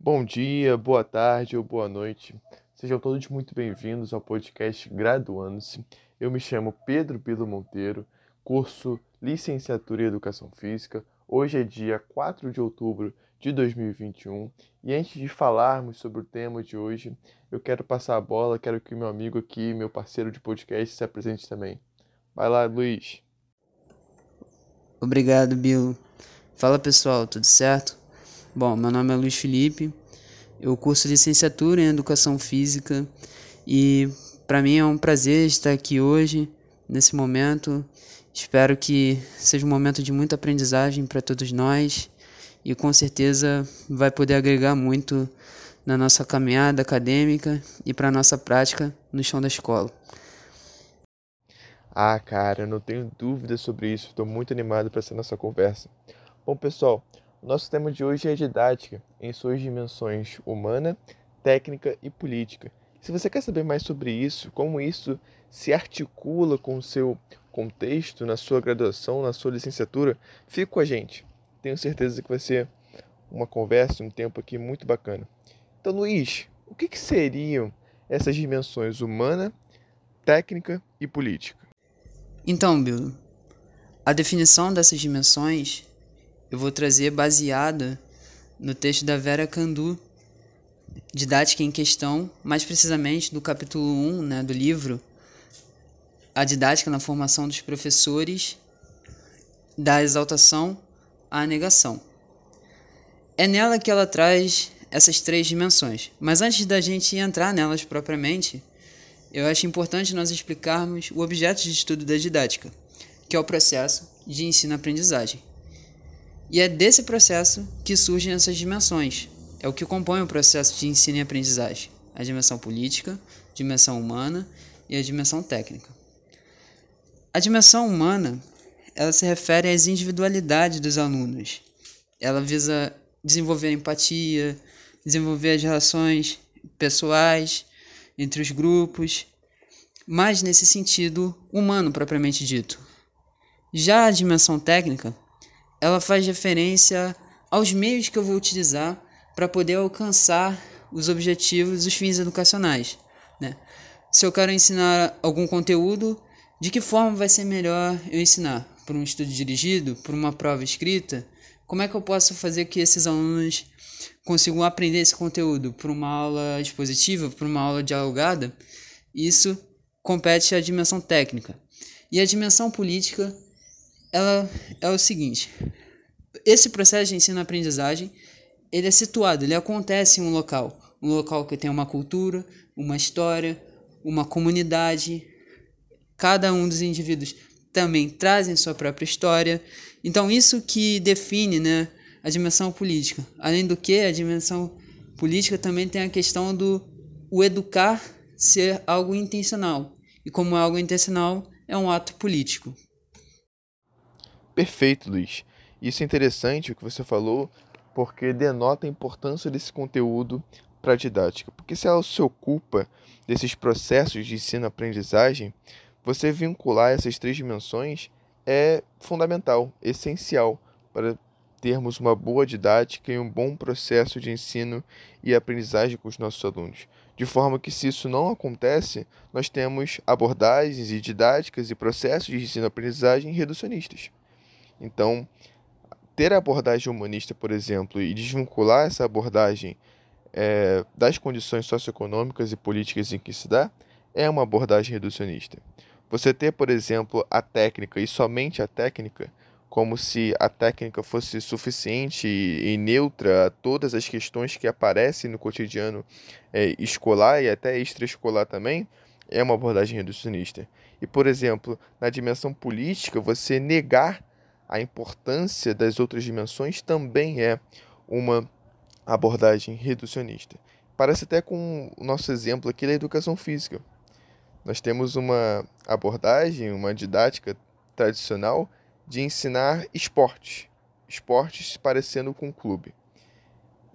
Bom dia, boa tarde ou boa noite. Sejam todos muito bem-vindos ao podcast Graduando-se. Eu me chamo Pedro Pilo Monteiro, curso Licenciatura em Educação Física. Hoje é dia 4 de outubro de 2021 e antes de falarmos sobre o tema de hoje, eu quero passar a bola, quero que meu amigo aqui, meu parceiro de podcast, se apresente também. Vai lá, Luiz. Obrigado, Bill. Fala pessoal, tudo certo? Bom, meu nome é Luiz Felipe, eu curso licenciatura em Educação Física e para mim é um prazer estar aqui hoje, nesse momento. Espero que seja um momento de muita aprendizagem para todos nós e com certeza vai poder agregar muito na nossa caminhada acadêmica e para nossa prática no chão da escola. Ah, cara, eu não tenho dúvida sobre isso, estou muito animado para essa nossa conversa. Bom, pessoal, nosso tema de hoje é didática, em suas dimensões humana, técnica e política. Se você quer saber mais sobre isso, como isso se articula com o seu contexto na sua graduação, na sua licenciatura, fique com a gente. Tenho certeza que vai ser uma conversa, um tempo aqui muito bacana. Então, Luiz, o que, que seriam essas dimensões humana, técnica e política? Então, Bill, a definição dessas dimensões eu vou trazer baseada no texto da Vera Candu, Didática em Questão, mais precisamente do capítulo 1 né, do livro, A Didática na Formação dos Professores, da Exaltação à Negação. É nela que ela traz essas três dimensões. Mas antes da gente entrar nelas propriamente, eu acho importante nós explicarmos o objeto de estudo da didática, que é o processo de ensino-aprendizagem. E é desse processo que surgem essas dimensões. É o que compõe o processo de ensino e aprendizagem: a dimensão política, a dimensão humana e a dimensão técnica. A dimensão humana, ela se refere às individualidades dos alunos. Ela visa desenvolver empatia, desenvolver as relações pessoais entre os grupos, mas nesse sentido humano propriamente dito. Já a dimensão técnica ela faz referência aos meios que eu vou utilizar para poder alcançar os objetivos, os fins educacionais. Né? Se eu quero ensinar algum conteúdo, de que forma vai ser melhor eu ensinar? Por um estudo dirigido? Por uma prova escrita? Como é que eu posso fazer que esses alunos consigam aprender esse conteúdo? Por uma aula expositiva? Por uma aula dialogada? Isso compete à dimensão técnica. E a dimensão política ela é o seguinte: esse processo de ensino-aprendizagem ele é situado, ele acontece em um local, um local que tem uma cultura, uma história, uma comunidade. Cada um dos indivíduos também trazem sua própria história. Então isso que define, né, a dimensão política. Além do que, a dimensão política também tem a questão do o educar ser algo intencional. E como é algo intencional, é um ato político. Perfeito, Luiz. Isso é interessante o que você falou, porque denota a importância desse conteúdo para a didática. Porque se ela se ocupa desses processos de ensino-aprendizagem, você vincular essas três dimensões é fundamental, essencial para termos uma boa didática e um bom processo de ensino e aprendizagem com os nossos alunos. De forma que, se isso não acontece, nós temos abordagens e didáticas e processos de ensino-aprendizagem reducionistas. Então, ter a abordagem humanista, por exemplo, e desvincular essa abordagem é, das condições socioeconômicas e políticas em que se dá, é uma abordagem reducionista. Você ter, por exemplo, a técnica e somente a técnica, como se a técnica fosse suficiente e, e neutra a todas as questões que aparecem no cotidiano é, escolar e até extraescolar também, é uma abordagem reducionista. E, por exemplo, na dimensão política, você negar a importância das outras dimensões também é uma abordagem reducionista. Parece até com o nosso exemplo aqui da educação física. Nós temos uma abordagem, uma didática tradicional de ensinar esportes, esportes parecendo com clube.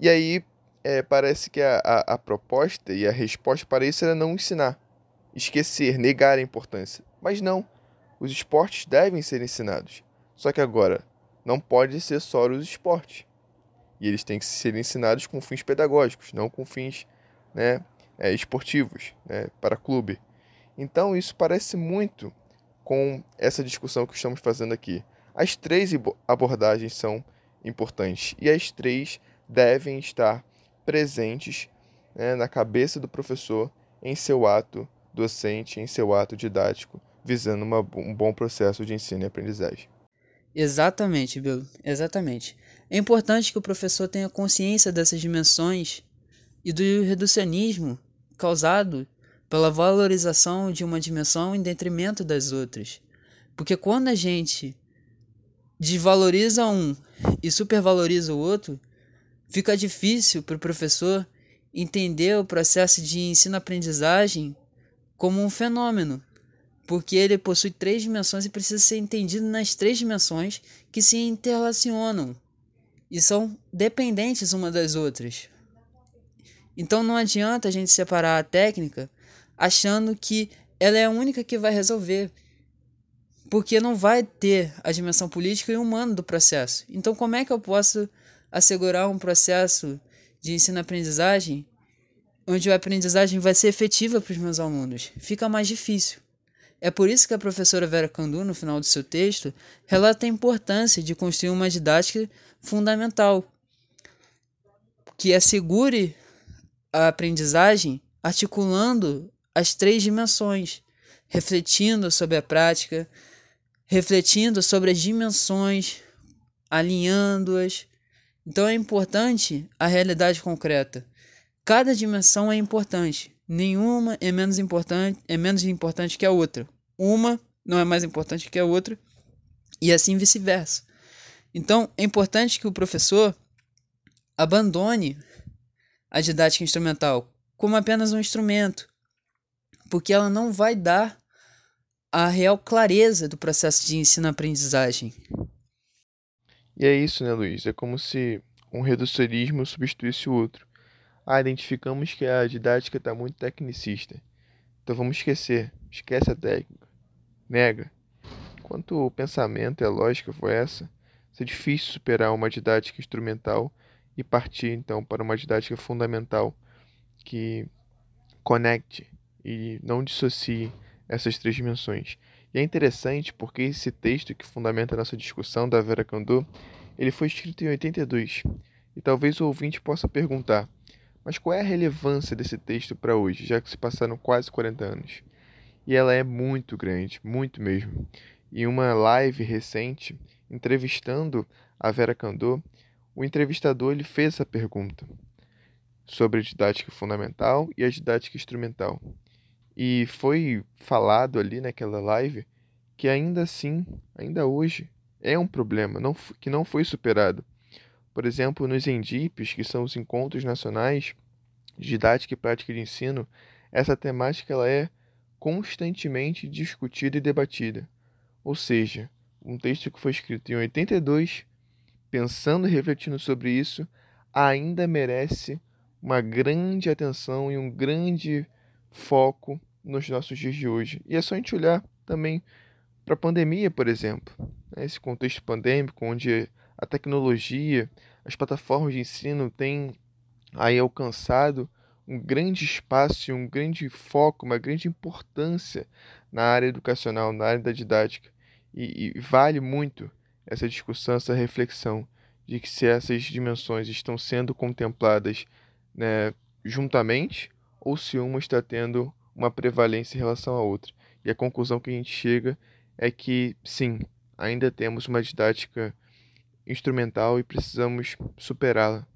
E aí é, parece que a, a, a proposta e a resposta para isso era não ensinar, esquecer, negar a importância. Mas não, os esportes devem ser ensinados. Só que agora, não pode ser só os esportes. E eles têm que ser ensinados com fins pedagógicos, não com fins né, é, esportivos, né, para clube. Então isso parece muito com essa discussão que estamos fazendo aqui. As três abordagens são importantes e as três devem estar presentes né, na cabeça do professor em seu ato docente, em seu ato didático, visando uma, um bom processo de ensino e aprendizagem. Exatamente, Bill. Exatamente. É importante que o professor tenha consciência dessas dimensões e do reducionismo causado pela valorização de uma dimensão em detrimento das outras. Porque quando a gente desvaloriza um e supervaloriza o outro, fica difícil para o professor entender o processo de ensino-aprendizagem como um fenômeno, porque ele possui três dimensões e precisa ser entendido nas três dimensões que se interrelacionam e são dependentes uma das outras. Então não adianta a gente separar a técnica achando que ela é a única que vai resolver, porque não vai ter a dimensão política e humana do processo. Então como é que eu posso assegurar um processo de ensino-aprendizagem onde a aprendizagem vai ser efetiva para os meus alunos? Fica mais difícil. É por isso que a professora Vera Candu, no final do seu texto, relata a importância de construir uma didática fundamental que assegure a aprendizagem articulando as três dimensões, refletindo sobre a prática, refletindo sobre as dimensões, alinhando-as. Então é importante a realidade concreta. Cada dimensão é importante nenhuma é menos importante, é menos importante que a outra. Uma não é mais importante que a outra e assim vice-versa. Então, é importante que o professor abandone a didática instrumental como apenas um instrumento, porque ela não vai dar a real clareza do processo de ensino-aprendizagem. E é isso, né, Luiz? É como se um reducionismo substituísse o outro. Ah, identificamos que a didática está muito tecnicista. Então vamos esquecer. Esquece a técnica. Nega. Enquanto o pensamento e a lógica foi essa, é difícil superar uma didática instrumental e partir então para uma didática fundamental que conecte e não dissocie essas três dimensões. E é interessante porque esse texto que fundamenta a nossa discussão da Vera Candor, ele foi escrito em 82. E talvez o ouvinte possa perguntar: mas qual é a relevância desse texto para hoje, já que se passaram quase 40 anos? E ela é muito grande, muito mesmo. Em uma live recente, entrevistando a Vera Candor, o entrevistador ele fez essa pergunta sobre a didática fundamental e a didática instrumental. E foi falado ali naquela live que ainda assim, ainda hoje, é um problema não, que não foi superado. Por exemplo, nos ENDIPs, que são os Encontros Nacionais de Didática e Prática de Ensino, essa temática ela é constantemente discutida e debatida. Ou seja, um texto que foi escrito em 82, pensando e refletindo sobre isso, ainda merece uma grande atenção e um grande foco nos nossos dias de hoje. E é só a gente olhar também para a pandemia, por exemplo. Né? Esse contexto pandêmico, onde a tecnologia, as plataformas de ensino têm aí alcançado um grande espaço um grande foco, uma grande importância na área educacional, na área da didática. E, e, vale muito essa discussão, essa reflexão de que se essas dimensões estão sendo contempladas né, juntamente ou se uma está tendo uma prevalência em relação à outra. E a conclusão que a gente chega é que sim, ainda temos uma didática instrumental e precisamos superá-la.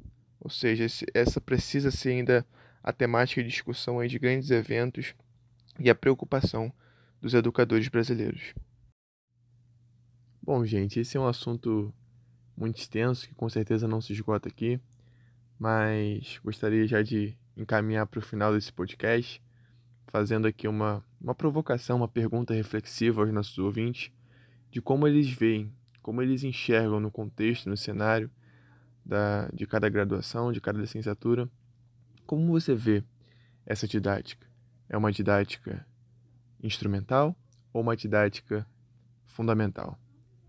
Ou seja, essa precisa ser ainda a temática de discussão aí de grandes eventos e a preocupação dos educadores brasileiros. Bom, gente, esse é um assunto muito extenso que com certeza não se esgota aqui, mas gostaria já de encaminhar para o final desse podcast, fazendo aqui uma, uma provocação, uma pergunta reflexiva aos nossos ouvintes de como eles veem como eles enxergam no contexto, no cenário da, de cada graduação, de cada licenciatura. Como você vê essa didática? É uma didática instrumental ou uma didática fundamental?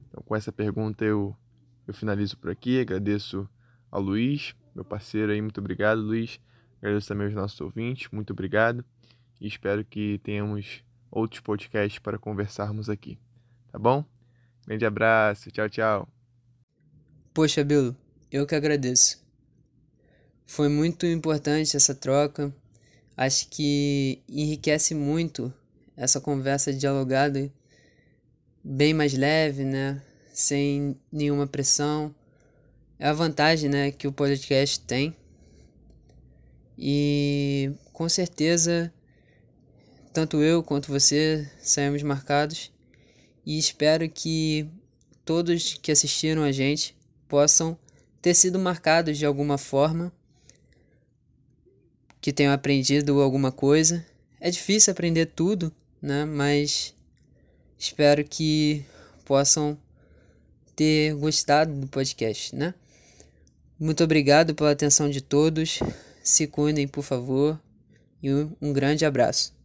Então, com essa pergunta eu, eu finalizo por aqui. Agradeço ao Luiz, meu parceiro aí, muito obrigado, Luiz. Agradeço também aos nossos ouvintes, muito obrigado. E espero que tenhamos outros podcasts para conversarmos aqui. Tá bom? Grande abraço, tchau, tchau. Poxa, Bill, eu que agradeço. Foi muito importante essa troca. Acho que enriquece muito essa conversa dialogada, bem mais leve, né? Sem nenhuma pressão. É a vantagem, né, que o podcast tem. E com certeza tanto eu quanto você saímos marcados e espero que todos que assistiram a gente possam ter sido marcados de alguma forma, que tenham aprendido alguma coisa. É difícil aprender tudo, né? Mas espero que possam ter gostado do podcast, né? Muito obrigado pela atenção de todos. Se cuidem, por favor, e um grande abraço.